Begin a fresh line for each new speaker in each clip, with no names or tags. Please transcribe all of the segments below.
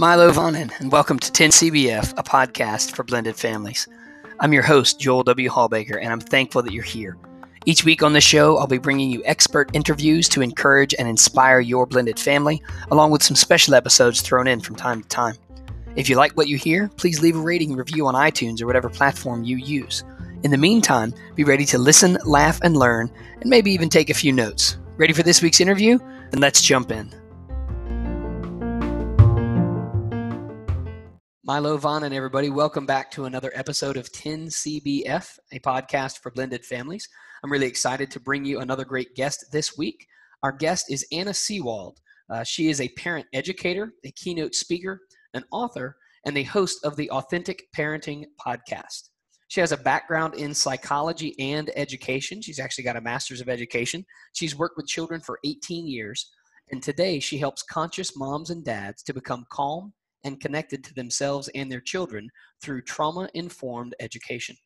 Milo Vonin, and welcome to 10CBF, a podcast for blended families. I'm your host, Joel W. Hallbaker, and I'm thankful that you're here. Each week on the show, I'll be bringing you expert interviews to encourage and inspire your blended family, along with some special episodes thrown in from time to time. If you like what you hear, please leave a rating review on iTunes or whatever platform you use. In the meantime, be ready to listen, laugh, and learn, and maybe even take a few notes. Ready for this week's interview? Then let's jump in. Milo Vaughn and everybody, welcome back to another episode of 10CBF, a podcast for blended families. I'm really excited to bring you another great guest this week. Our guest is Anna Seewald. Uh, she is a parent educator, a keynote speaker, an author, and the host of the Authentic Parenting podcast. She has a background in psychology and education. She's actually got a master's of education. She's worked with children for 18 years, and today she helps conscious moms and dads to become calm and connected to themselves and their children through trauma informed education.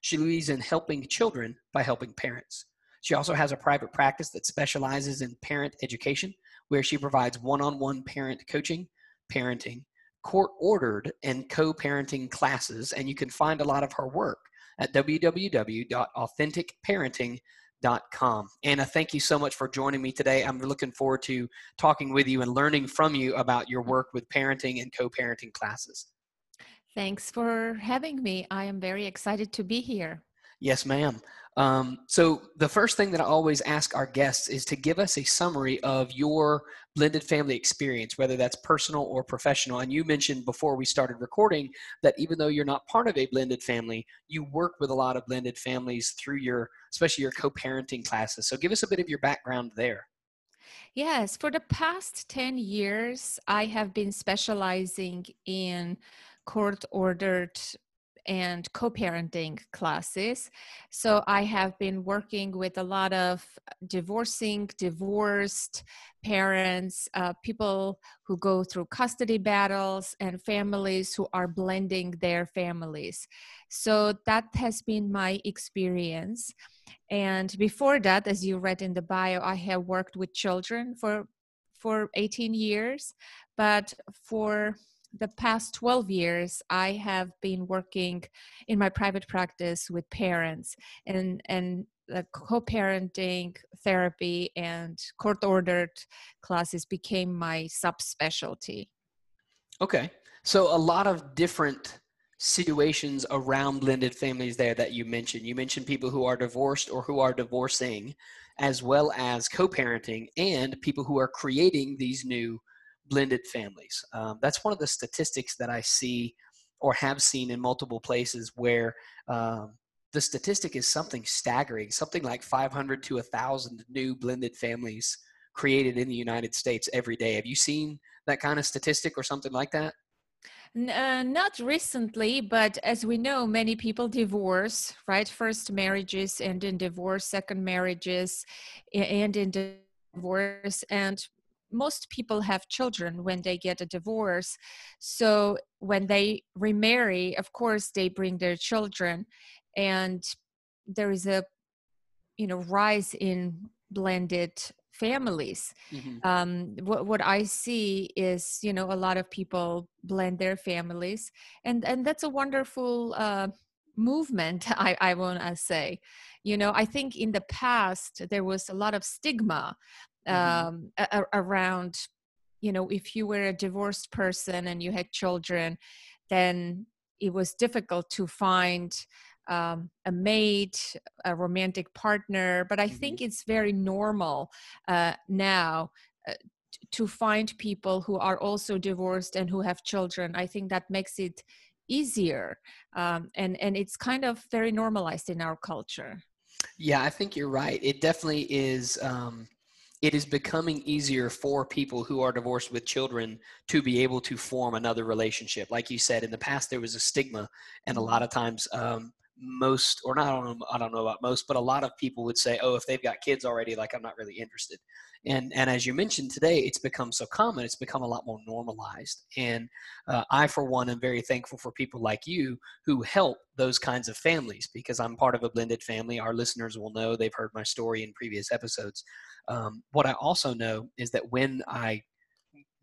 She believes in helping children by helping parents. She also has a private practice that specializes in parent education, where she provides one on one parent coaching, parenting, court ordered, and co parenting classes. And you can find a lot of her work at www.authenticparenting.com com. Anna, thank you so much for joining me today. I'm looking forward to talking with you and learning from you about your work with parenting and co parenting classes.
Thanks for having me. I am very excited to be here.
Yes, ma'am. Um, so, the first thing that I always ask our guests is to give us a summary of your blended family experience, whether that's personal or professional. And you mentioned before we started recording that even though you're not part of a blended family, you work with a lot of blended families through your, especially your co parenting classes. So, give us a bit of your background there.
Yes, for the past 10 years, I have been specializing in court ordered and co-parenting classes so i have been working with a lot of divorcing divorced parents uh, people who go through custody battles and families who are blending their families so that has been my experience and before that as you read in the bio i have worked with children for for 18 years. But for the past 12 years i have been working in my private practice with parents and and the co-parenting therapy and court ordered classes became my subspecialty.
Okay. So a lot of different situations around blended families there that you mentioned you mentioned people who are divorced or who are divorcing as well as co-parenting and people who are creating these new blended families. Um, that's one of the statistics that I see or have seen in multiple places where um, the statistic is something staggering, something like 500 to 1,000 new blended families created in the United States every day. Have you seen that kind of statistic or something like that?
Uh, not recently, but as we know, many people divorce, right? First marriages end in divorce, second marriages end in divorce. And most people have children when they get a divorce so when they remarry of course they bring their children and there is a you know rise in blended families mm-hmm. um, what, what i see is you know a lot of people blend their families and and that's a wonderful uh, movement i, I want to say you know i think in the past there was a lot of stigma mm-hmm. um, a- around you know if you were a divorced person and you had children then it was difficult to find um, a mate a romantic partner but i mm-hmm. think it's very normal uh, now uh, to find people who are also divorced and who have children i think that makes it easier um, and and it's kind of very normalized in our culture
yeah i think you're right it definitely is um, it is becoming easier for people who are divorced with children to be able to form another relationship. Like you said, in the past there was a stigma, and a lot mm-hmm. of times um, most, or not, I don't know, I don't know about most, but a lot of people would say, "Oh, if they've got kids already, like I'm not really interested." And and as you mentioned today, it's become so common. It's become a lot more normalized. And uh, I, for one, am very thankful for people like you who help those kinds of families because I'm part of a blended family. Our listeners will know they've heard my story in previous episodes. Um, what I also know is that when I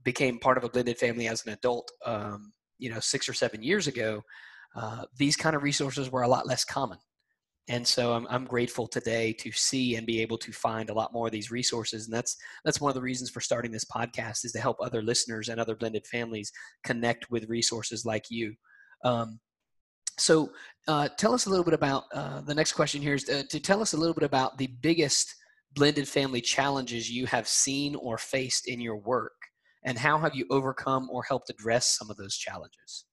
became part of a blended family as an adult, um, you know, six or seven years ago, uh, these kind of resources were a lot less common. And so I'm, I'm grateful today to see and be able to find a lot more of these resources. And that's that's one of the reasons for starting this podcast is to help other listeners and other blended families connect with resources like you. Um, so uh, tell us a little bit about uh, the next question here is to, uh, to tell us a little bit about the biggest blended family challenges you have seen or faced in your work and how have you overcome or helped address some of those challenges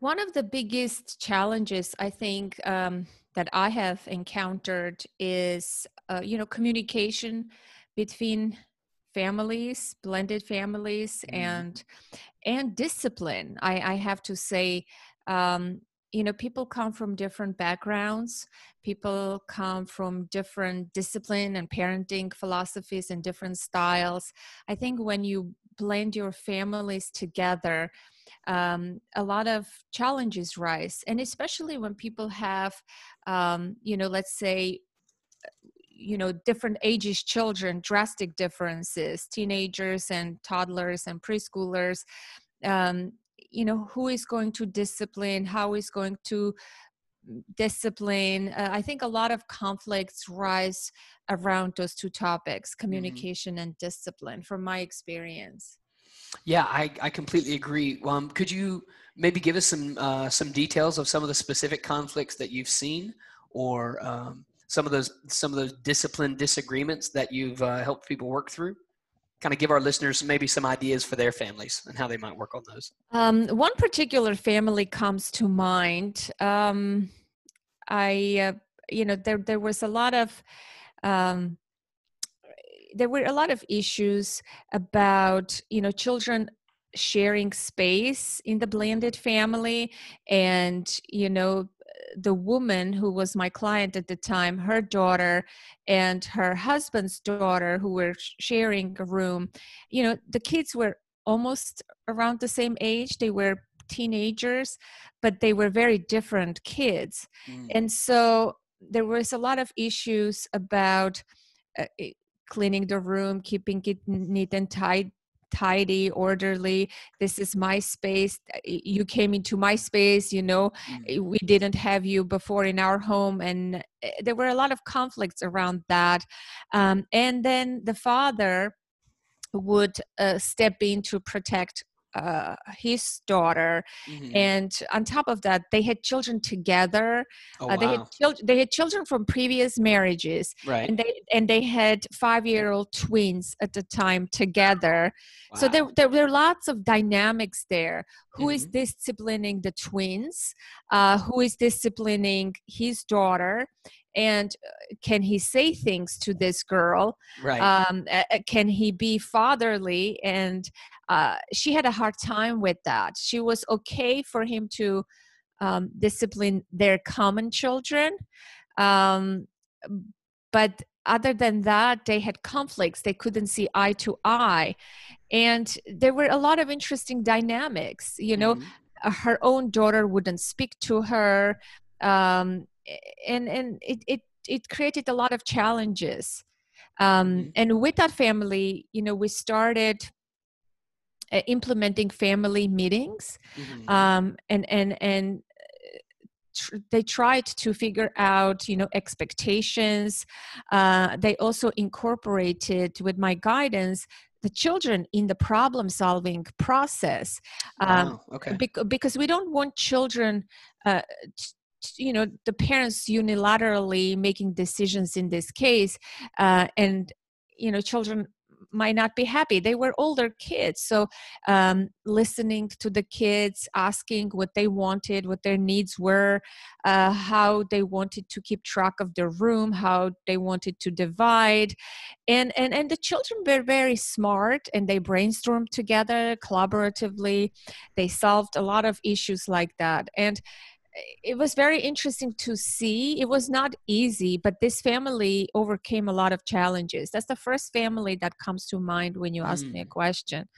one of the biggest challenges i think um, that i have encountered is uh, you know communication between families blended families mm. and and discipline. I i have to say um, you know people come from different backgrounds. People come from different discipline and parenting philosophies and different styles. I think when you blend your families together um, a lot of challenges rise and especially when people have um, you know let's say you know different ages children drastic differences teenagers and toddlers and preschoolers um, you know who is going to discipline how is going to discipline uh, i think a lot of conflicts rise around those two topics mm-hmm. communication mm-hmm. and discipline from my experience
yeah i, I completely agree um, could you maybe give us some uh, some details of some of the specific conflicts that you've seen or um, some of those some of those discipline disagreements that you've uh, helped people work through kind of give our listeners maybe some ideas for their families and how they might work on those?
Um, one particular family comes to mind. Um, I, uh, you know, there there was a lot of um, there were a lot of issues about you know children sharing space in the blended family and you know the woman who was my client at the time, her daughter and her husband's daughter, who were sharing a room, you know, the kids were almost around the same age. They were teenagers, but they were very different kids. Mm. And so there was a lot of issues about uh, cleaning the room, keeping it neat and tidy tidy orderly this is my space you came into my space you know mm. we didn't have you before in our home and eh, there were a lot of conflicts around that um, and then the father would uh, step in to protect uh, his daughter, mm-hmm. and on top of that, they had children together. Oh, uh, they wow. had children. They had children from previous marriages,
right?
And they and they had five-year-old twins at the time together. Wow. So there, there were lots of dynamics there. Who mm-hmm. is disciplining the twins? Uh, who is disciplining his daughter? And uh, can he say things to this girl?
Right.
Um, can he be fatherly? And uh, she had a hard time with that. She was okay for him to um, discipline their common children um, but other than that they had conflicts. They couldn't see eye to eye. And there were a lot of interesting dynamics you know? Mm-hmm. her own daughter wouldn't speak to her um, and and it it it created a lot of challenges um, mm-hmm. and with that family you know we started uh, implementing family meetings mm-hmm. um, and and and uh, tr- they tried to figure out you know expectations uh, they also incorporated with my guidance the children in the problem solving process
um, wow, okay.
bec- because we don't want children uh, you know the parents unilaterally making decisions in this case uh, and you know children might not be happy. They were older kids so um, listening to the kids asking what they wanted what their needs were uh, how they wanted to keep track of their room how they wanted to divide and and and the children were very smart and they brainstormed together collaboratively. They solved a lot of issues like that and it was very interesting to see. It was not easy, but this family overcame a lot of challenges. That's the first family that comes to mind when you ask mm. me a mm. question.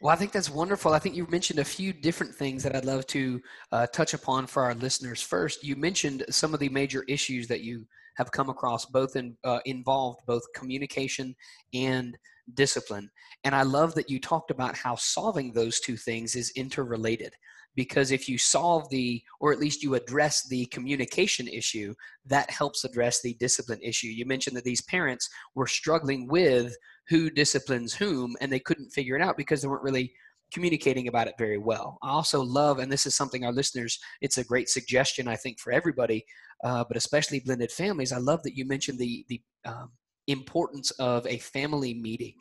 Well, I think that's wonderful. I think you mentioned a few different things that I'd love to uh, touch upon for our listeners. First, you mentioned some of the major issues that you have come across, both in uh, involved both communication and discipline. And I love that you talked about how solving those two things is interrelated. Because if you solve the, or at least you address the communication issue, that helps address the discipline issue. You mentioned that these parents were struggling with who disciplines whom, and they couldn't figure it out because they weren't really communicating about it very well. I also love, and this is something our listeners, it's a great suggestion, I think, for everybody, uh, but especially blended families. I love that you mentioned the, the um, importance of a family meeting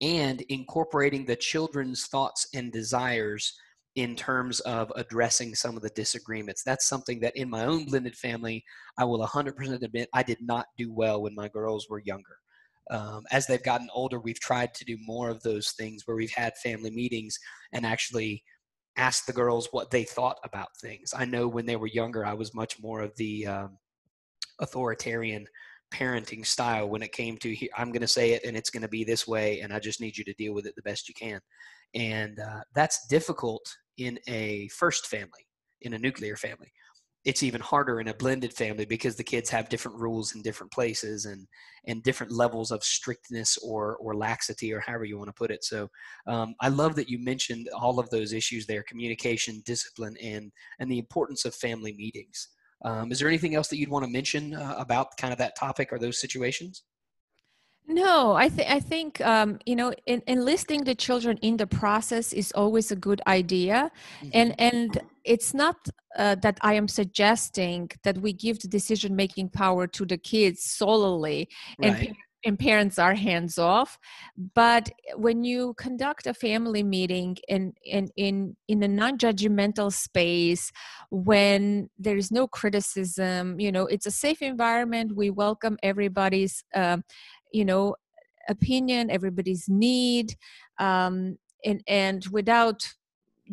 and incorporating the children's thoughts and desires in terms of addressing some of the disagreements. That's something that in my own blended family, I will 100% admit I did not do well when my girls were younger. Um, as they've gotten older, we've tried to do more of those things where we've had family meetings and actually asked the girls what they thought about things. I know when they were younger, I was much more of the um, authoritarian parenting style when it came to i'm going to say it and it's going to be this way and i just need you to deal with it the best you can and uh, that's difficult in a first family in a nuclear family. It's even harder in a blended family because the kids have different rules in different places and and different levels of strictness or or laxity or however you want to put it. So um, i love that you mentioned all of those issues there communication discipline and and the importance of family meetings. Um, is there anything else that you'd want to mention uh, about kind of that topic or those situations?
No, I think I think um, you know in, enlisting the children in the process is always a good idea, mm-hmm. and and it's not uh, that I am suggesting that we give the decision making power to the kids solely, and right and parents are hands off but when you conduct a family meeting in in in, in a non-judgmental space when there is no criticism you know it's a safe environment we welcome everybody's uh, you know opinion everybody's need um, and and without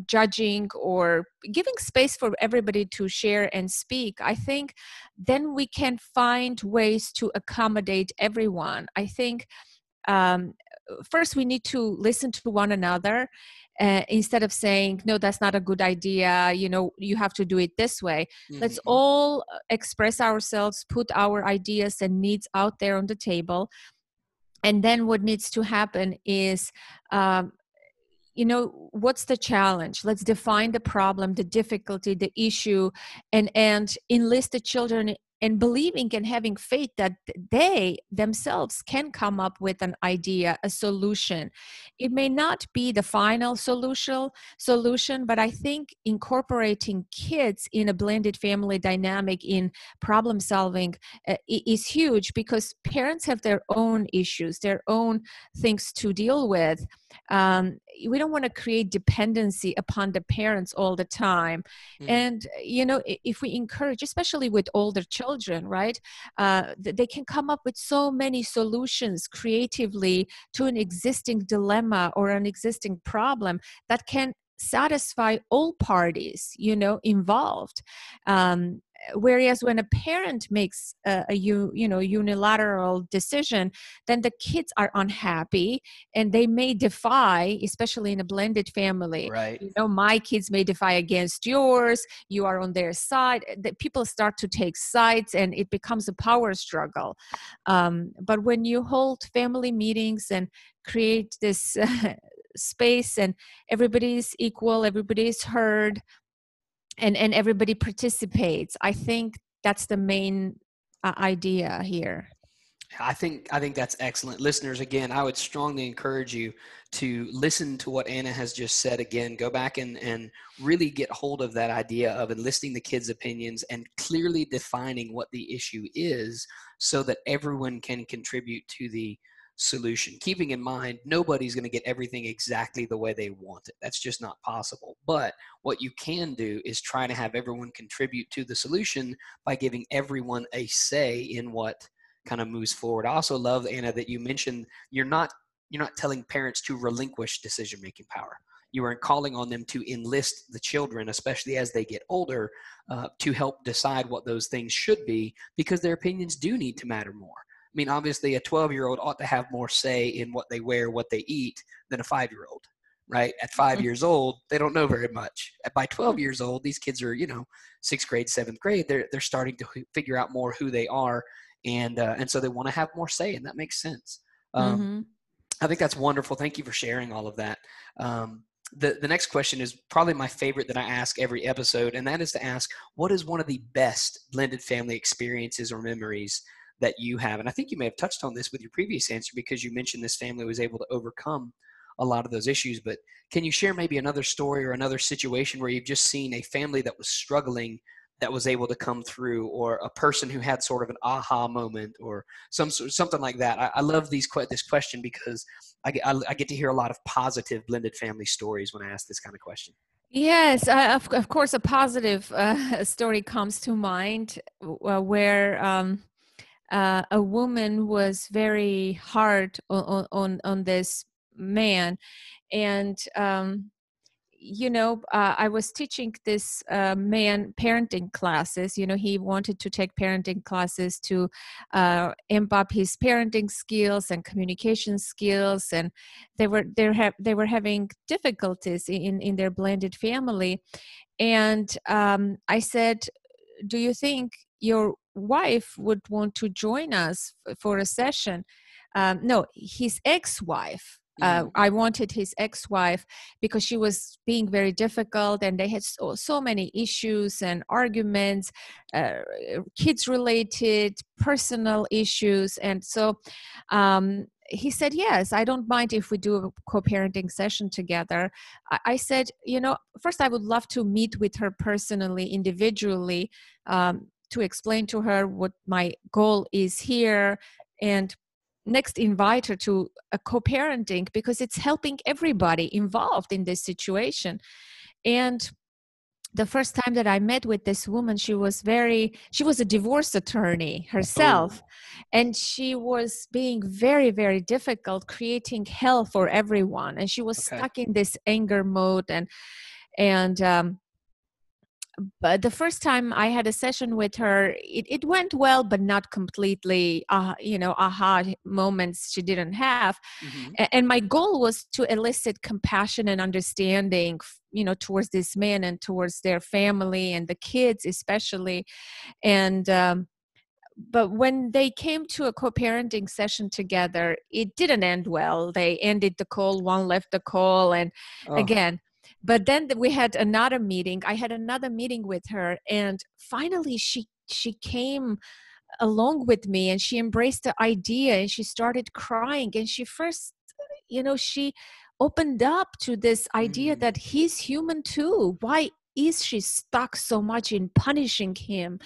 judging or giving space for everybody to share and speak, I think then we can find ways to accommodate everyone. I think um, first we need to listen to one another uh, instead of saying no that's not a good idea you know you have to do it this way. Mm-hmm. let's all express ourselves put our ideas and needs out there on the table. And then what needs to happen is um, you know what's the challenge? Let's define the problem the difficulty the issue and and enlist the children and believing and having faith that they themselves can come up with an idea a solution. It may not be the final solution solution but i think incorporating kids in a blended family dynamic in problem solving uh, is huge because parents have their own issues their own things to deal with um, we don't want to create dependency upon the parents all the time mm. and you know if we encourage especially with older children right uh, they can come up with so many solutions creatively to an existing dilemma or an existing problem that can satisfy all parties you know involved um, whereas when a parent makes a, a you, you know unilateral decision then the kids are unhappy and they may defy especially in a blended family.
Right.
You know my kids may defy against yours. You are on their side. That people start to take sides and it becomes a power struggle. Um, but when you hold family meetings and create this uh, space and everybody's equal everybody's heard and and everybody participates i think that's the main uh, idea here
I think I think that's excellent. Listeners, again, I would strongly encourage you to listen to what Anna has just said again. Go back and, and really get hold of that idea of enlisting the kids' opinions and clearly defining what the issue is so that everyone can contribute to the solution, keeping in mind nobody's going to get everything exactly the way they want it. That's just not possible. But what you can do is try to have everyone contribute to the solution by giving everyone a say in what kind of moves forward. I also love Anna that you mentioned you're not you're not telling parents to relinquish decision making power. You are calling on them to enlist the children, especially as they get older, uh, to help decide what those things should be because their opinions do need to matter more. I mean, obviously, a 12 year old ought to have more say in what they wear, what they eat, than a five year old, right? At 5 mm-hmm. years old, they don't know very much. By 12 years old, these kids are, you know, sixth grade, seventh grade. They're they're starting to figure out more who they are, and uh, and so they want to have more say, and that makes sense. Um, mm-hmm. I think that's wonderful. Thank you for sharing all of that. Um, the, the next question is probably my favorite that I ask every episode, and that is to ask, what is one of the best blended family experiences or memories that you have? And I think you may have touched on this with your previous answer because you mentioned this family was able to overcome a lot of those issues. But can you share maybe another story or another situation where you've just seen a family that was struggling that was able to come through or a person who had sort of an aha moment or some something like that i, I love these this question because I get, I, I, get to hear a lot of positive blended family stories when i ask this kind of question
yes uh, of, of course a positive uh, story comes to mind uh, where um, uh, a woman was very hard on, on, on this man and um, you know, uh, I was teaching this uh, man parenting classes. You know, he wanted to take parenting classes to uh, amp up his parenting skills and communication skills, and they were they have they were having difficulties in in their blended family. And um, I said, "Do you think your wife would want to join us for a session?" Um, no, his ex-wife uh, mm-hmm. I wanted his ex-wife because she was being very difficult, and they had so, so many issues and arguments, uh, kids-related, personal issues, and so um, he said, "Yes, I don't mind if we do a co-parenting session together." I, I said, "You know, first I would love to meet with her personally, individually." Um, to explain to her what my goal is here and next invite her to a co-parenting because it's helping everybody involved in this situation and the first time that i met with this woman she was very she was a divorce attorney herself oh. and she was being very very difficult creating hell for everyone and she was okay. stuck in this anger mode and and um, but the first time I had a session with her, it, it went well, but not completely, uh, you know, aha moments she didn't have. Mm-hmm. And my goal was to elicit compassion and understanding, you know, towards this man and towards their family and the kids, especially. And, um, but when they came to a co-parenting session together it didn't end well they ended the call one left the call and oh. again but then we had another meeting i had another meeting with her and finally she she came along with me and she embraced the idea and she started crying and she first you know she opened up to this idea mm. that he's human too why is she stuck so much in punishing him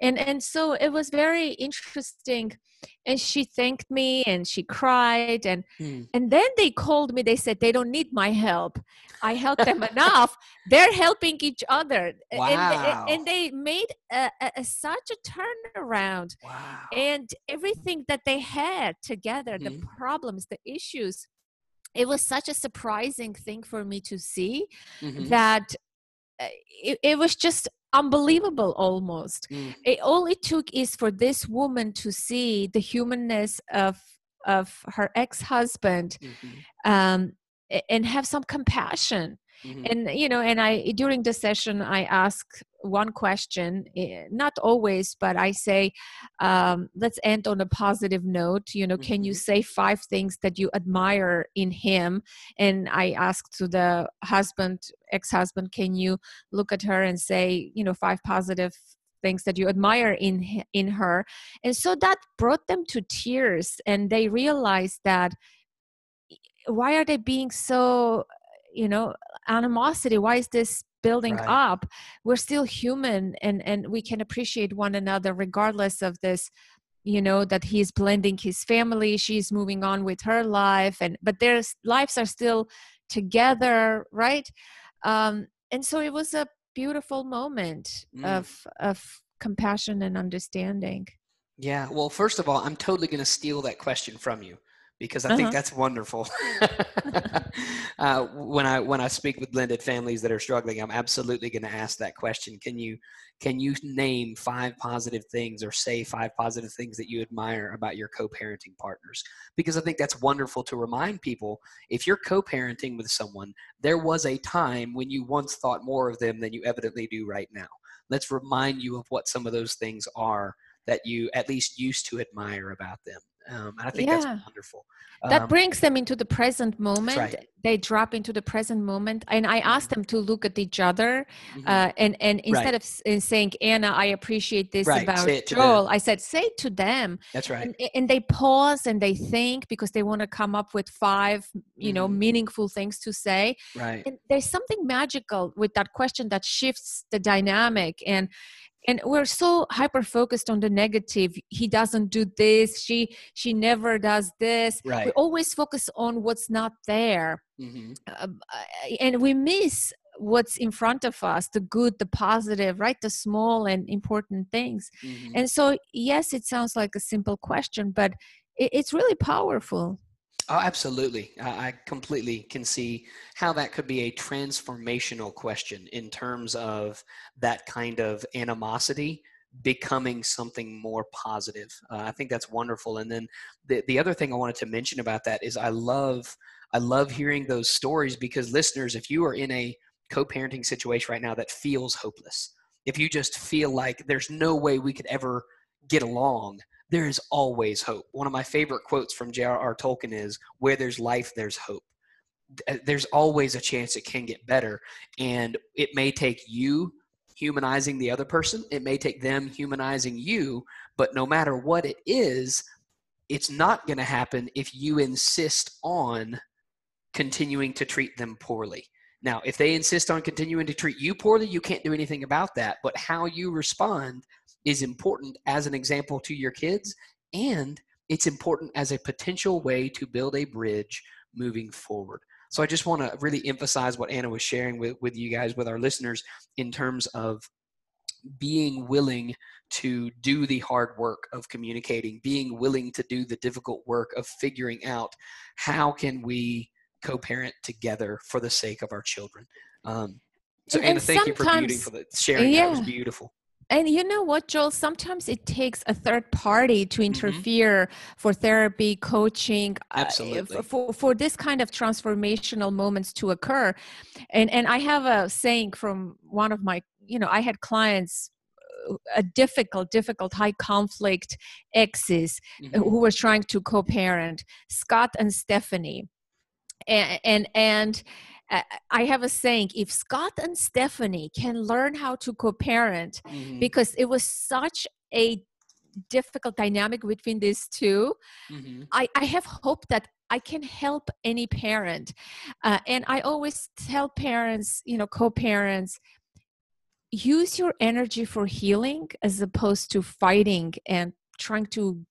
and and so it was very interesting and she thanked me and she cried and mm. and then they called me they said they don't need my help i helped them enough they're helping each other
wow.
and, and they made a, a, such a turnaround
wow.
and everything that they had together mm. the problems the issues it was such a surprising thing for me to see mm-hmm. that uh, it, it was just unbelievable almost mm. it, all it took is for this woman to see the humanness of of her ex-husband mm-hmm. um, and have some compassion mm-hmm. and you know and i during the session i ask one question eh, not always but i say um, let's end on a positive note you know mm-hmm. can you mm-hmm. say five things that you admire in him and i ask to the husband ex-husband can you look at her and say you know five positive things that you admire in in her and so that brought them to tears and they realized that why are they being so you know animosity? Why is this building right. up? We're still human and and we can appreciate one another regardless of this you know that he's blending his family she's moving on with her life and but their lives are still together right? Um and so it was a beautiful moment mm. of of compassion and understanding.
Yeah well first of all i'm totally going to steal that question from you because I uh-huh. think that's wonderful. uh, when I when I speak with blended families that are struggling, I'm absolutely going to ask that question. Can you can you name five positive things or say five positive things that you admire about your co-parenting partners? Because I think that's wonderful to remind people. If you're co-parenting with someone, there was a time when you once thought more of them than you evidently do right now. Let's remind you of what some of those things are that you at least used to admire about them um, and i think
Yeah.
that's wonderful
that
Um,
brings them into the present moment
right.
they drop into the present moment and i ask them to look at each other
mhm.
uh, and and instead
Right.
of saying anna i appreciate this
Right,
about
them.
joel i said say it to them
that's right
and, and they pause and they think because they want to come up with five you know
Mhm.
meaningful things to say
right
and there's something magical with that question that shifts the dynamic and and we're so hyper focused on the negative. He doesn't do this. She she never does this. We always focus on what's not there.
Hmm
um, uh, and we miss what's in front of us the good the positive right? The small and important things.
Hmm
and so yes it sounds like a simple question but it, it's really powerful
Oh, absolutely. I, completely can see how that could be a transformational question in terms of that kind of animosity becoming something more positive. Uh, I think that's wonderful. And then the, the other thing I wanted to mention about that is I love I love hearing those stories because listeners, if you are in a co-parenting situation right now that feels hopeless, if you just feel like there's no way we could ever get along, there is always hope. One of my favorite quotes from J.R.R. Tolkien is, Where there's life, there's hope. Uh, there's always a chance it can get better. And it may take you humanizing the other person, it may take them humanizing you, but no matter what it is, it's not going to happen if you insist on continuing to treat them poorly. Now, if they insist on continuing to treat you poorly, you can't do anything about that. But how you respond is important as an example to your kids, and it's important as a potential way to build a bridge moving forward. So I just want to really emphasize what Anna was sharing with, with you guys, with our listeners, in terms of being willing to do the hard work of communicating, being willing to do the difficult work of figuring out how can we co-parent together for the sake of our children. Um, so
And-
Anna,
and
thank you for for the sharing. That was beautiful.
And you know what, Joel? Sometimes it takes a third party to
Mm-hmm.
interfere for therapy, coaching, uh,
Absolutely.
f- for for this kind of transformational moments to occur. And and I have a saying from one of my, you know, I had clients, uh, a difficult, difficult, high conflict exes
Mhm.
who were trying to co-parent, Scott and Stephanie, and and and uh, I have a saying: if Scott and Stephanie can learn how to co-parent
Mhm.
because it was such a difficult dynamic between these two
Mhm.
i, I have hope that i can help any parent uh, and i always tell parents you know co-parents use your energy for healing as opposed to fighting and trying to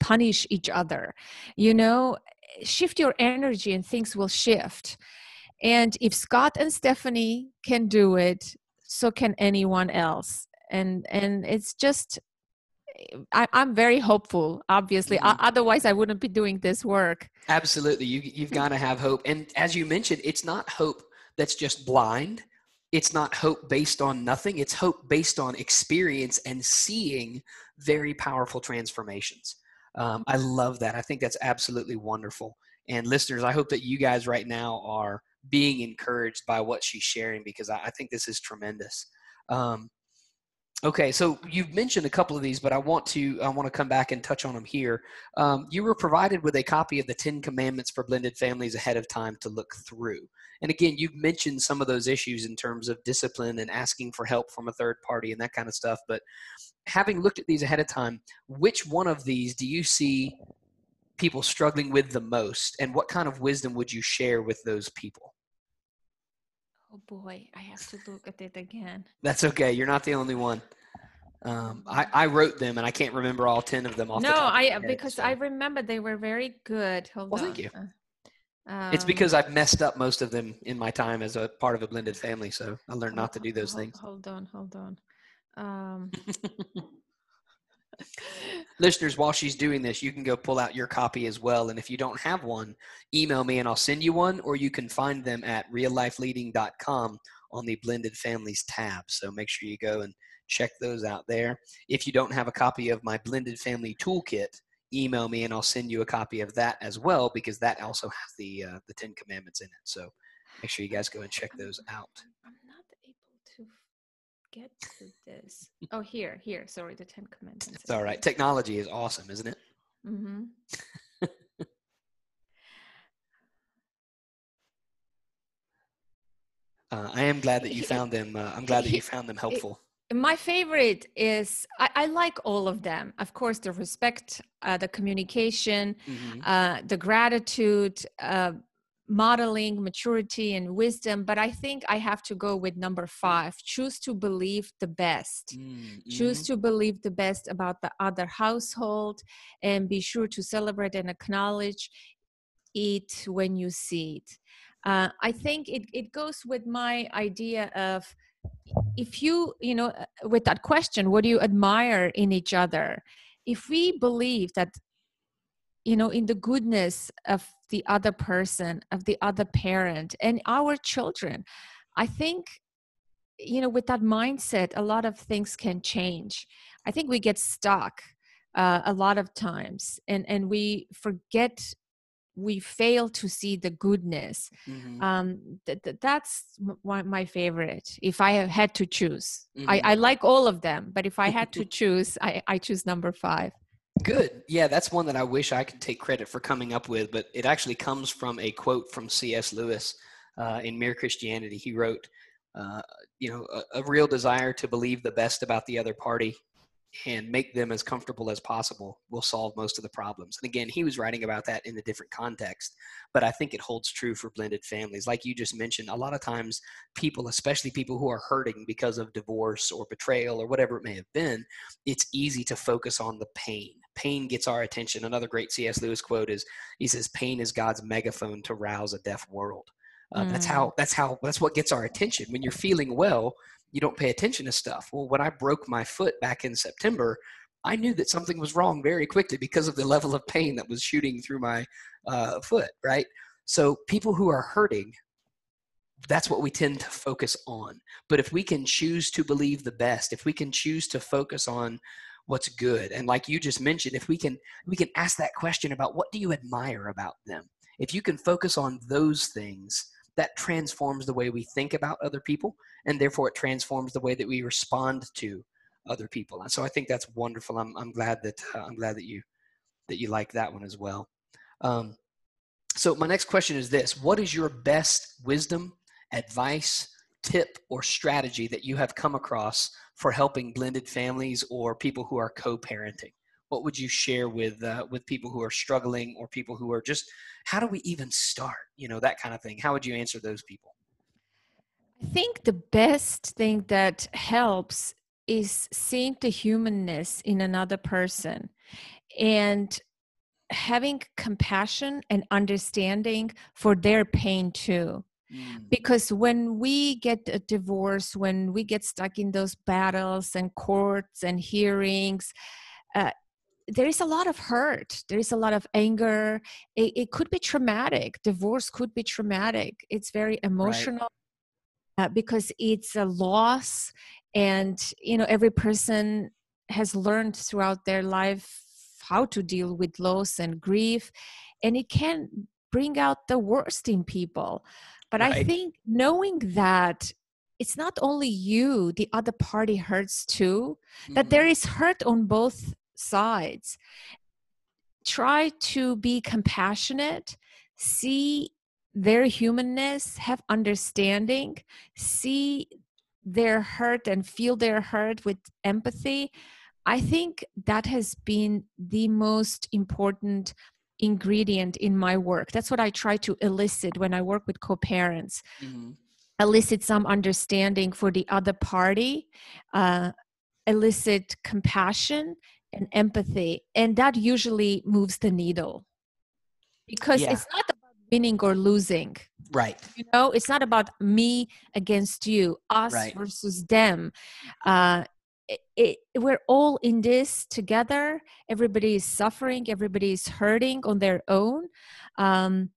punish each other you know shift your energy and things will shift and if scott and stephanie can do it so can anyone else and and it's just I, i'm very hopeful obviously
Mhm.
O- otherwise i wouldn't be doing this work
Absolutely. You, you've got to have hope. And as you mentioned, it's not hope that's just blind. It's not hope based on nothing. It's hope based on experience and seeing very powerful transformations. Um, I love that. I think that's absolutely wonderful. And listeners, I hope that you guys right now are being encouraged by what she's sharing because I, I think this is tremendous. Um, okay, so you've mentioned a couple of these, but I want to I want to come back and touch on them here. Um, you were provided with a copy of the Ten Commandments for blended families ahead of time to look through. And again, you've mentioned some of those issues in terms of discipline and asking for help from a third party and that kind of stuff. But having looked at these ahead of time, which one of these do you see people struggling with the most? And what kind of wisdom would you share with those people?
oh boy i have to look at it again
That's okay. You're not the only one. Um, I, I wrote them and I can't remember all 10 of them off the
no
top of
i
head,
because
so-
i remember they were very good hold
Well,
on
thank you.
Uh,
It's
um,
because I've messed up most of them in my time as a part of a blended family, so I learned not to do those
hol-
things.
Hold on, hold on. Um,
Listeners, while she's doing this, you can go pull out your copy as well. And if you don't have one, email me and I'll send you one, or you can find them at reallifeleading.com on the blended families tab. So make sure you go and check those out there. If you don't have a copy of my blended family toolkit, email me and I'll send you a copy of that as well because that also has the uh, the Ten Commandments in it. So make sure you guys go and check those out
get to this? Oh, here, here. Sorry, the Ten Commandments.
It's all right. Technology is awesome, isn't it?
Mm-hmm.
uh, I am glad that you found them. Uh, I'm glad that you found them helpful.
My favorite is I, I like all of them. Of course, the respect, uh, the communication, mm-hmm. Uh, the gratitude, uh, modeling maturity and wisdom but i think i have to go with number five choose to believe the best. Mm-hmm. choose to believe the best about the other household and be sure to celebrate and acknowledge it when you see it. Uh, i think it, it goes with my idea of if you you know uh, with that question what do you admire in each other? If we believe that you know in the goodness of the other person of the other parent and our children. I think you know with that mindset a lot of things can change. I think we get stuck uh, a lot of times and and we forget we fail to see the goodness. Mm-hmm. um th- th- that's m- my favorite if i had to choose. Mm-hmm. I, I like all of them but if i had to choose i i choose number five
Good. Yeah, that's one that I wish I could take credit for coming up with, but it actually comes from a quote from C.S. Lewis uh, in Mere Christianity. He wrote, uh, you know, a, a, real desire to believe the best about the other party and make them as comfortable as possible will solve most of the problems. And again, he was writing about that in a different context, but I think it holds true for blended families. Like you just mentioned, a lot of times people, especially people who are hurting because of divorce or betrayal or whatever it may have been, it's easy to focus on the pain pain gets our attention. Another great C.S. Lewis quote is he says, "Pain is God's megaphone to rouse a deaf world." Uh, mm. That's how. That's how. That's what gets our attention. When you're feeling well, you don't pay attention to stuff. Well, when I broke my foot back in September, I knew that something was wrong very quickly because of the level of pain that was shooting through my uh, foot. Right. So people who are hurting that's what we tend to focus on. But if we can choose to believe the best, if we can choose to focus on what's good. And like you just mentioned if we can we can ask that question about what do you admire about them? If you can focus on those things that transforms the way we think about other people and therefore it transforms the way that we respond to other people. And so i think that's wonderful. I'm, I'm glad that uh, i'm glad that you that you like that one as well. Um, so my next question is this. What is your best wisdom advice tip or strategy that you have come across for helping blended families or people who are co-parenting? What would you share with uh, with people who are struggling or people who are just how do we even start? You know that kind of thing. How would you answer those people?
I think the best thing that helps is seeing the humanness in another person and having compassion and understanding for their pain too Mm. Because when we get a divorce, when we get stuck in those battles and courts and hearings, uh, there is a lot of hurt there is a lot of anger it, it, could be traumatic divorce could be traumatic it's very emotional right. uh, because it's a loss and you know every person has learned throughout their life how to deal with loss and grief and it can bring out the worst in people but right. I think knowing that it's not only you, the other party hurts too, mm-hmm. that there is hurt on both sides. Try to be compassionate, see their humanness, have understanding, see their hurt and feel their hurt with empathy. I think that has been the most important ingredient in my work. That's what I try to elicit when I work with co parents. Mm-hmm. Elicit some understanding for the other party, uh, elicit compassion and empathy. And that usually moves the needle because yeah. it's not about winning or losing.
Right.
You know, it's not about me against you, us right. versus them. Uh, it, it, we're all in this together. Everybody is suffering. Everybody is hurting on their own. Um,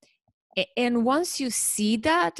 and once you see that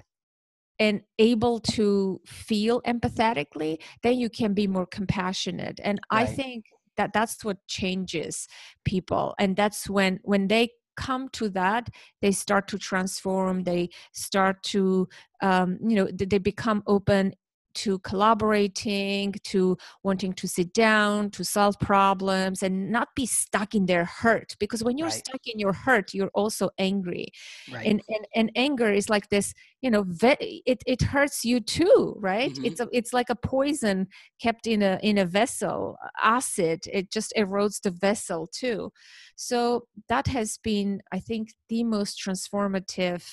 and able to feel empathetically then you can be more compassionate. And right. i think that that's what changes people. And that's when when they come to that they start to transform. They start to um, you know they become open to collaborating to wanting to sit down to solve problems and not be stuck in their hurt because when you're
Right.
stuck in your hurt you're also angry
Right.
and, and and anger is like this you know ve- it it hurts you too right
Mhm.
it's a, it's like a poison kept in a in a vessel acid it just erodes the vessel too so that has been i think the most transformative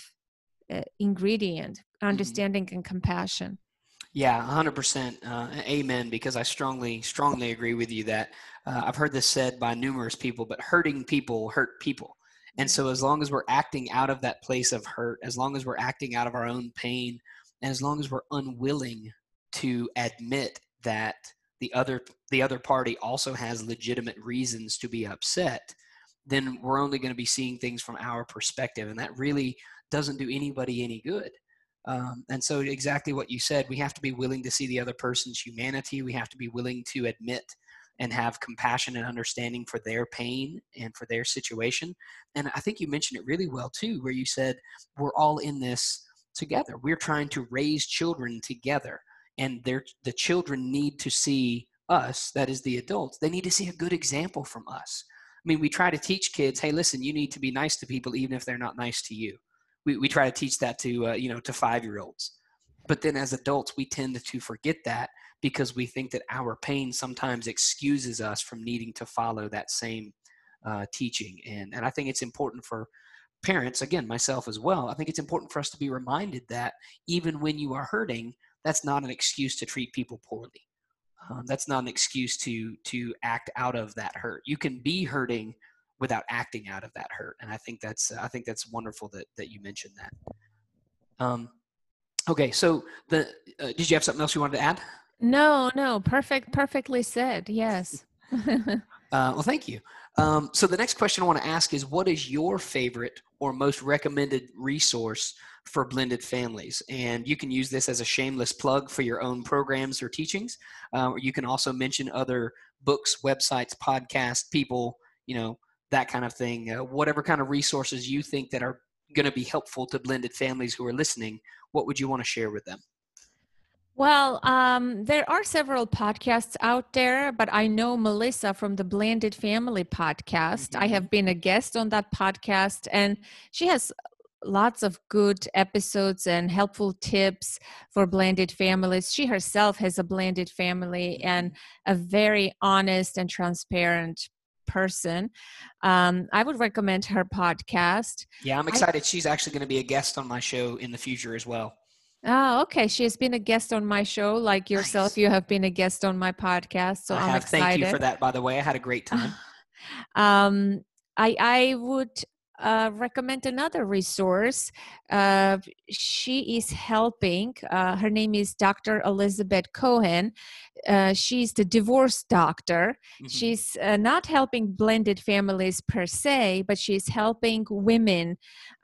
uh, ingredient understanding and compassion
Yeah, 100%. Uh, amen. Because I strongly, strongly agree with you that uh, I've heard this said by numerous people, but hurting people hurt people. And so, as long as we're acting out of that place of hurt, as long as we're acting out of our own pain, and as long as we're unwilling to admit that the other the other party also has legitimate reasons to be upset, then we're only going to be seeing things from our perspective, and that really doesn't do anybody any good. Um, and so, exactly what you said, we have to be willing to see the other person's humanity. We have to be willing to admit and have compassion and understanding for their pain and for their situation. And I think you mentioned it really well, too, where you said, we're all in this together. We're trying to raise children together, and the children need to see us, that is the adults, they need to see a good example from us. I mean, we try to teach kids, hey, listen, you need to be nice to people even if they're not nice to you we, we try to teach that to uh, you know to five year olds but then as adults we tend to forget that because we think that our pain sometimes excuses us from needing to follow that same uh, teaching. And and i think it's important for parents again myself as well i think it's important for us to be reminded that even when you are hurting that's not an excuse to treat people poorly. Um, that's not an excuse to to act out of that hurt. You can be hurting without acting out of that hurt and i think that's i think that's wonderful that that you mentioned that. Um okay so the uh, did you have something else you wanted to add?
No no perfect perfectly said yes.
Uh, well thank you. Um, so the next question i want to ask is what is your favorite or most recommended resource for blended families? And you can use this as a shameless plug for your own programs or teachings. Uh, or you can also mention other books websites podcasts people you know that kind of thing uh, whatever kind of resources you think that are going to be helpful to blended families who are listening what would you want to share with them
Well, um, there are several podcasts out there, but I know Melissa from the Blended Family podcast. I
Mhm.
have been a guest on that podcast, and she has lots of good episodes and helpful tips for blended families. She herself has a blended family and a very honest and transparent person. Um, I would recommend her podcast.
yeah i'm excited she's actually going to be a guest on my show in the future as well
Oh, okay. She has been a guest on my show, like yourself.
Nice.
You have been a guest on my podcast, so
i
I'm
have
excited.
thank you for that by the way i had a great time
um, I I would uh, recommend another resource. Uh, she is helping. Uh, her name is Dr. Elizabeth Cohen. Uh, she's the divorce doctor.
Mhm.
She's uh, not helping blended families per se, but she's helping women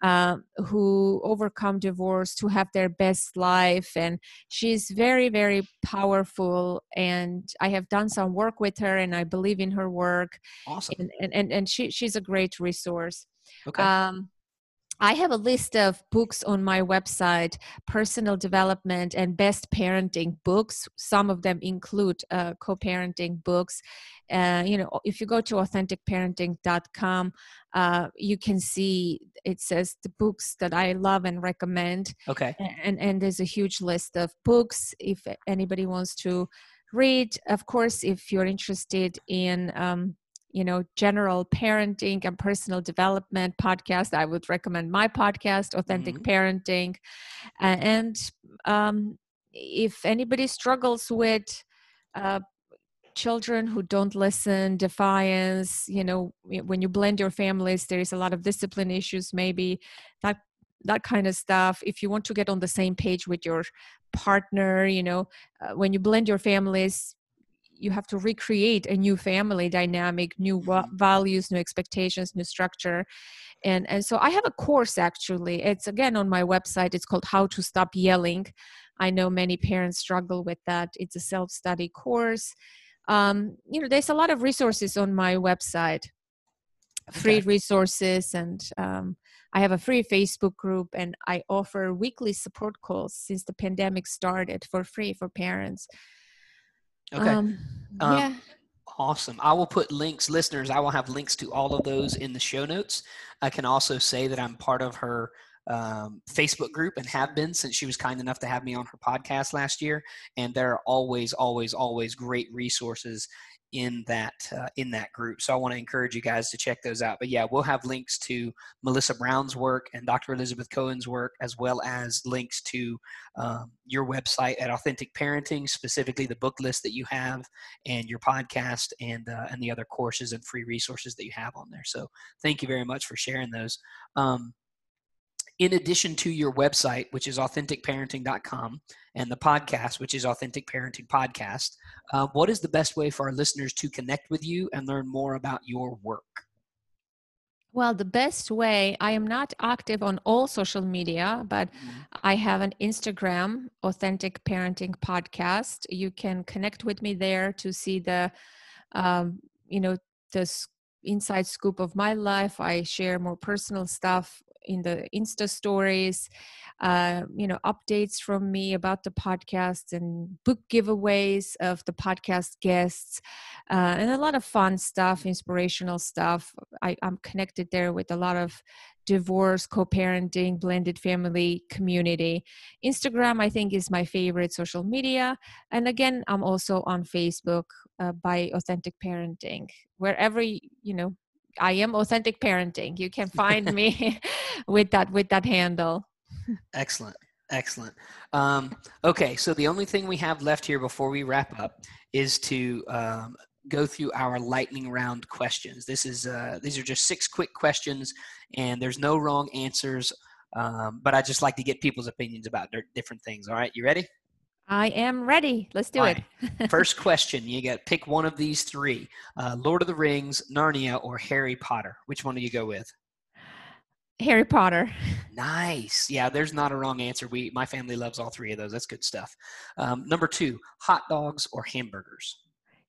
uh, who overcome divorce to have their best life. And she's very, very powerful. And I have done some work with her, and I believe in her work.
awesome
And and and, and she she's a great resource.
Okay
Um, I have a list of books on my website, personal development and best parenting books. Some of them include uh, co-parenting books. Uh, you know, if you go to authenticparenting.com, uh, you can see it says the books that I love and recommend
okay
and and there's a huge list of books if anybody wants to read of course if you're interested in um, you know general parenting and personal development podcast i would recommend my podcast authentic parenting. A- and um, if anybody struggles with uh, children who don't listen defiance you know when you blend your families there is a lot of discipline issues maybe that that kind of stuff. If you want to get on the same page with your partner you know uh, when you blend your families you have to recreate a new family dynamic new wa-
Mhm.
values new expectations new structure. And and so i have a course actually. It's again on my website. It's called how to stop yelling. I know many parents struggle with that. It's a self-study course. Um, you know there's a lot of resources on my website. Free
Okay.
resources and um, i have a free facebook group and i offer weekly support calls since the pandemic started for free for parents
Okay.
um,
Um,
yeah
Awesome. I will put links, listeners, I will have links to all of those in the show notes. I can also say that I'm part of her um, Facebook group and have been since she was kind enough to have me on her podcast last year. And there are always, always, always great resources in that uh, in that group. So I want to encourage you guys to check those out. But yeah, we'll have links to Melissa Brown's work and Dr. Elizabeth Cohen's work, as well as links to um, your website at Authentic Parenting, specifically the book list that you have and your podcast and uh, and the other courses and free resources that you have on there. So thank you very much for sharing those. Um, in addition to your website, which is authenticparenting.com, and the podcast, which is Authentic Parenting Podcast, uh, what is the best way for our listeners to connect with you and learn more about your work?
well the best way i am not active on all social media but I have an Instagram, Authentic Parenting Podcast. You can connect with me there to see the, um, you know, the inside scoop of my life. I share more personal stuff in the Insta stories, uh, you know, updates from me about the podcast and book giveaways of the podcast guests, uh, and a lot of fun stuff, inspirational stuff. I, I'm connected there with a lot of divorce, co parenting, blended family community. Instagram, I think, is my favorite social media. And again, I'm also on Facebook uh, by Authentic Parenting. Wherever, you know, I am Authentic Parenting. You can find me with that with that handle.
Excellent. Excellent. Um, okay, so the only thing we have left here before we wrap up is to um, go through our lightning round questions. This is uh, these are just six quick questions, and there's no wrong answers. Um, but I just like to get people's opinions about di- different things. All right, you ready?
I am ready. Let's do
All
it.
First question: You got to pick one of these three: uh, Lord of the Rings, Narnia, or Harry Potter. Which one do you go with?
Harry Potter.
Nice. Yeah, there's not a wrong answer. We, my family loves all three of those. That's good stuff. Um, number two, hot dogs or hamburgers.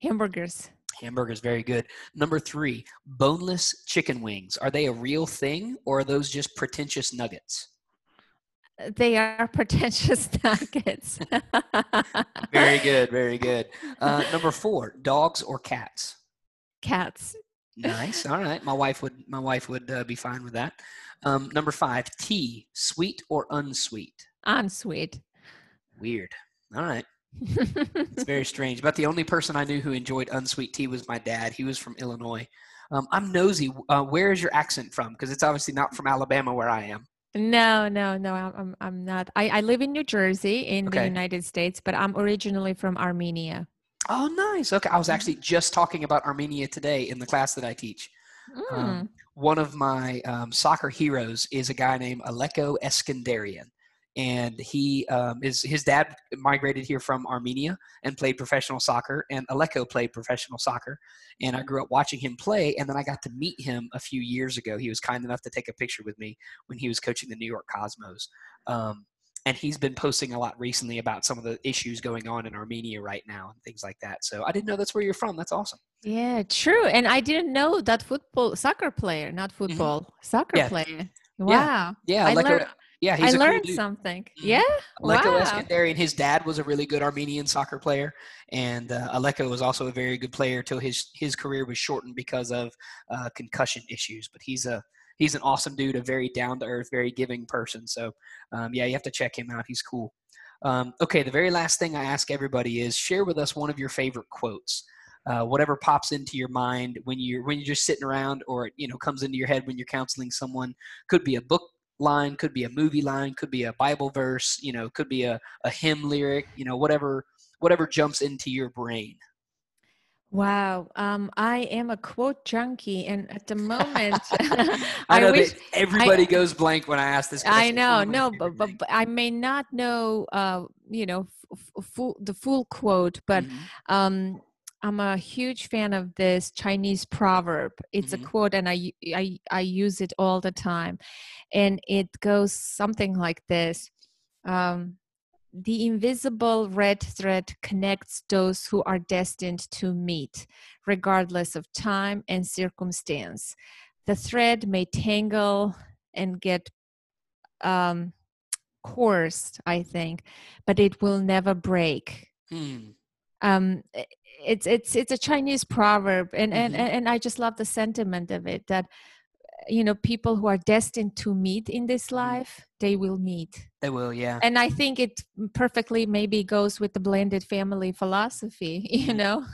Hamburgers.
Hamburgers, very good. Number three, boneless chicken wings. Are they a real thing or are those just pretentious nuggets?
They are pretentious nuggets.
Very good, very good. Uh, number four, dogs or cats.
Cats.
Nice. All right, my wife would my wife would uh, be fine with that. Um, number five, tea, sweet or unsweet.
Unsweet.
Weird. All right. It's very strange. But the only person I knew who enjoyed unsweet tea was my dad. He was from Illinois. Um, I'm nosy. Uh, where is your accent from? Because it's obviously not from Alabama, where I am.
No, no, no. I'm I'm, not. I, I live in New Jersey in the United States, but I'm originally from Armenia.
Oh, nice. Okay, I was actually just talking about Armenia today in the class that I teach.
Mm.
Um, one of my um, soccer heroes is a guy named Alecko Eskandarian. And he um, is his dad migrated here from Armenia and played professional soccer. And Alecko played professional soccer. And I grew up watching him play. And then I got to meet him a few years ago. He was kind enough to take a picture with me when he was coaching the New York Cosmos. Um, and he's been posting a lot recently about some of the issues going on in Armenia right now and things like that. So I didn't know that's where you're from. That's awesome.
Yeah, true. And I didn't know that football soccer player, not football, soccer
Yeah.
player. Wow.
Yeah,
I
Alecko,
learned
yeah, he's
I
a cool
learned
dude.
something.
Mhm.
Yeah.
Alecko
wow.
Eskandarian, his dad was a really good Armenian soccer player, and uh, Alecko was also a very good player till his his career was shortened because of uh, concussion issues. But he's a he's an awesome dude, a very down to earth, very giving person. So um, yeah, you have to check him out. He's cool. Um, okay, the very last thing I ask everybody is share with us one of your favorite quotes. Uh, whatever pops into your mind when you're when you're just sitting around, or you know comes into your head when you're counseling someone. Could be a book line, could be a movie line, could be a Bible verse, you know, could be a, a hymn lyric, you know, whatever whatever jumps into your brain.
Wow. Um, I am a quote junkie, and at the moment,
I know
wish
that everybody goes blank when I ask this question.
I know,
one of my
no, but, but, but I may not know, uh, you know, f- f- full, the full quote, but
Mhm.
um, I'm a huge fan of this Chinese proverb. It's
Mhm.
a quote, and I, I I use it all the time, and it goes something like this: um, "The invisible red thread connects those who are destined to meet, regardless of time and circumstance. the thread may tangle and get um, coarse, I think, but it will never break. Hmm. Um, it's it's it's a Chinese proverb, and, mm-hmm. and and I just love the sentiment of it that you know people who are destined to meet in this mm-hmm. life they will meet
they will yeah
and i think it perfectly maybe goes with the blended family philosophy you mm-hmm. know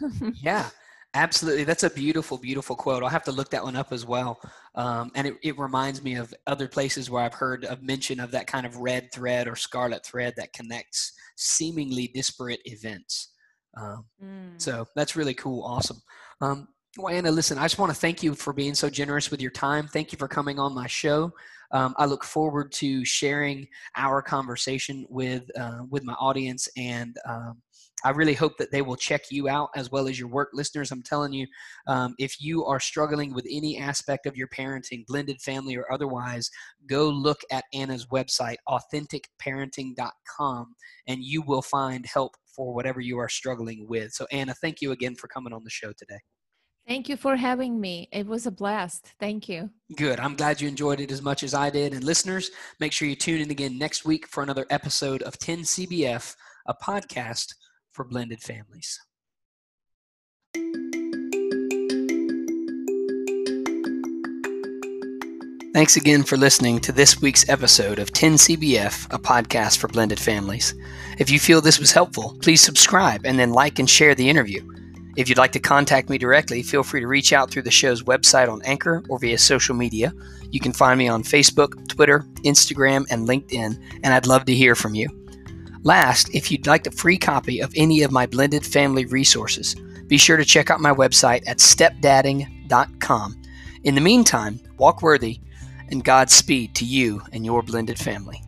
yeah Absolutely. That's a beautiful, beautiful quote. I'll have to look that one up as well. Um, and it, it reminds me of other places where I've heard of mention of that kind of red thread or scarlet thread that connects seemingly disparate events. Um, mm. So that's really cool. Awesome. Um, well, Anna, listen, I just want to thank you for being so generous with your time. Thank you for coming on my show. Um, I look forward to sharing our conversation with uh, with my audience, and um, I really hope that they will check you out as well as your work listeners. I'm telling you, um, if you are struggling with any aspect of your parenting, blended family or otherwise, go look at Anna's website, authenticparenting.com, and you will find help for whatever you are struggling with. So, Anna, thank you again for coming on the show today.
Thank you for having me. It was a blast. Thank you.
Good. I'm glad you enjoyed it as much as I did. And listeners, make sure you tune in again next week for another episode of 10CBF, a podcast for blended families. Thanks again for listening to this week's episode of 10CBF, a podcast for blended families. If you feel this was helpful, please subscribe and then like and share the interview. If you'd like to contact me directly, feel free to reach out through the show's website on Anchor or via social media. You can find me on Facebook, Twitter, Instagram, and LinkedIn, and I'd love to hear from you. Last, if you'd like a free copy of any of my blended family resources, be sure to check out my website at stepdadding.com. In the meantime, walk worthy and Godspeed to you and your blended family.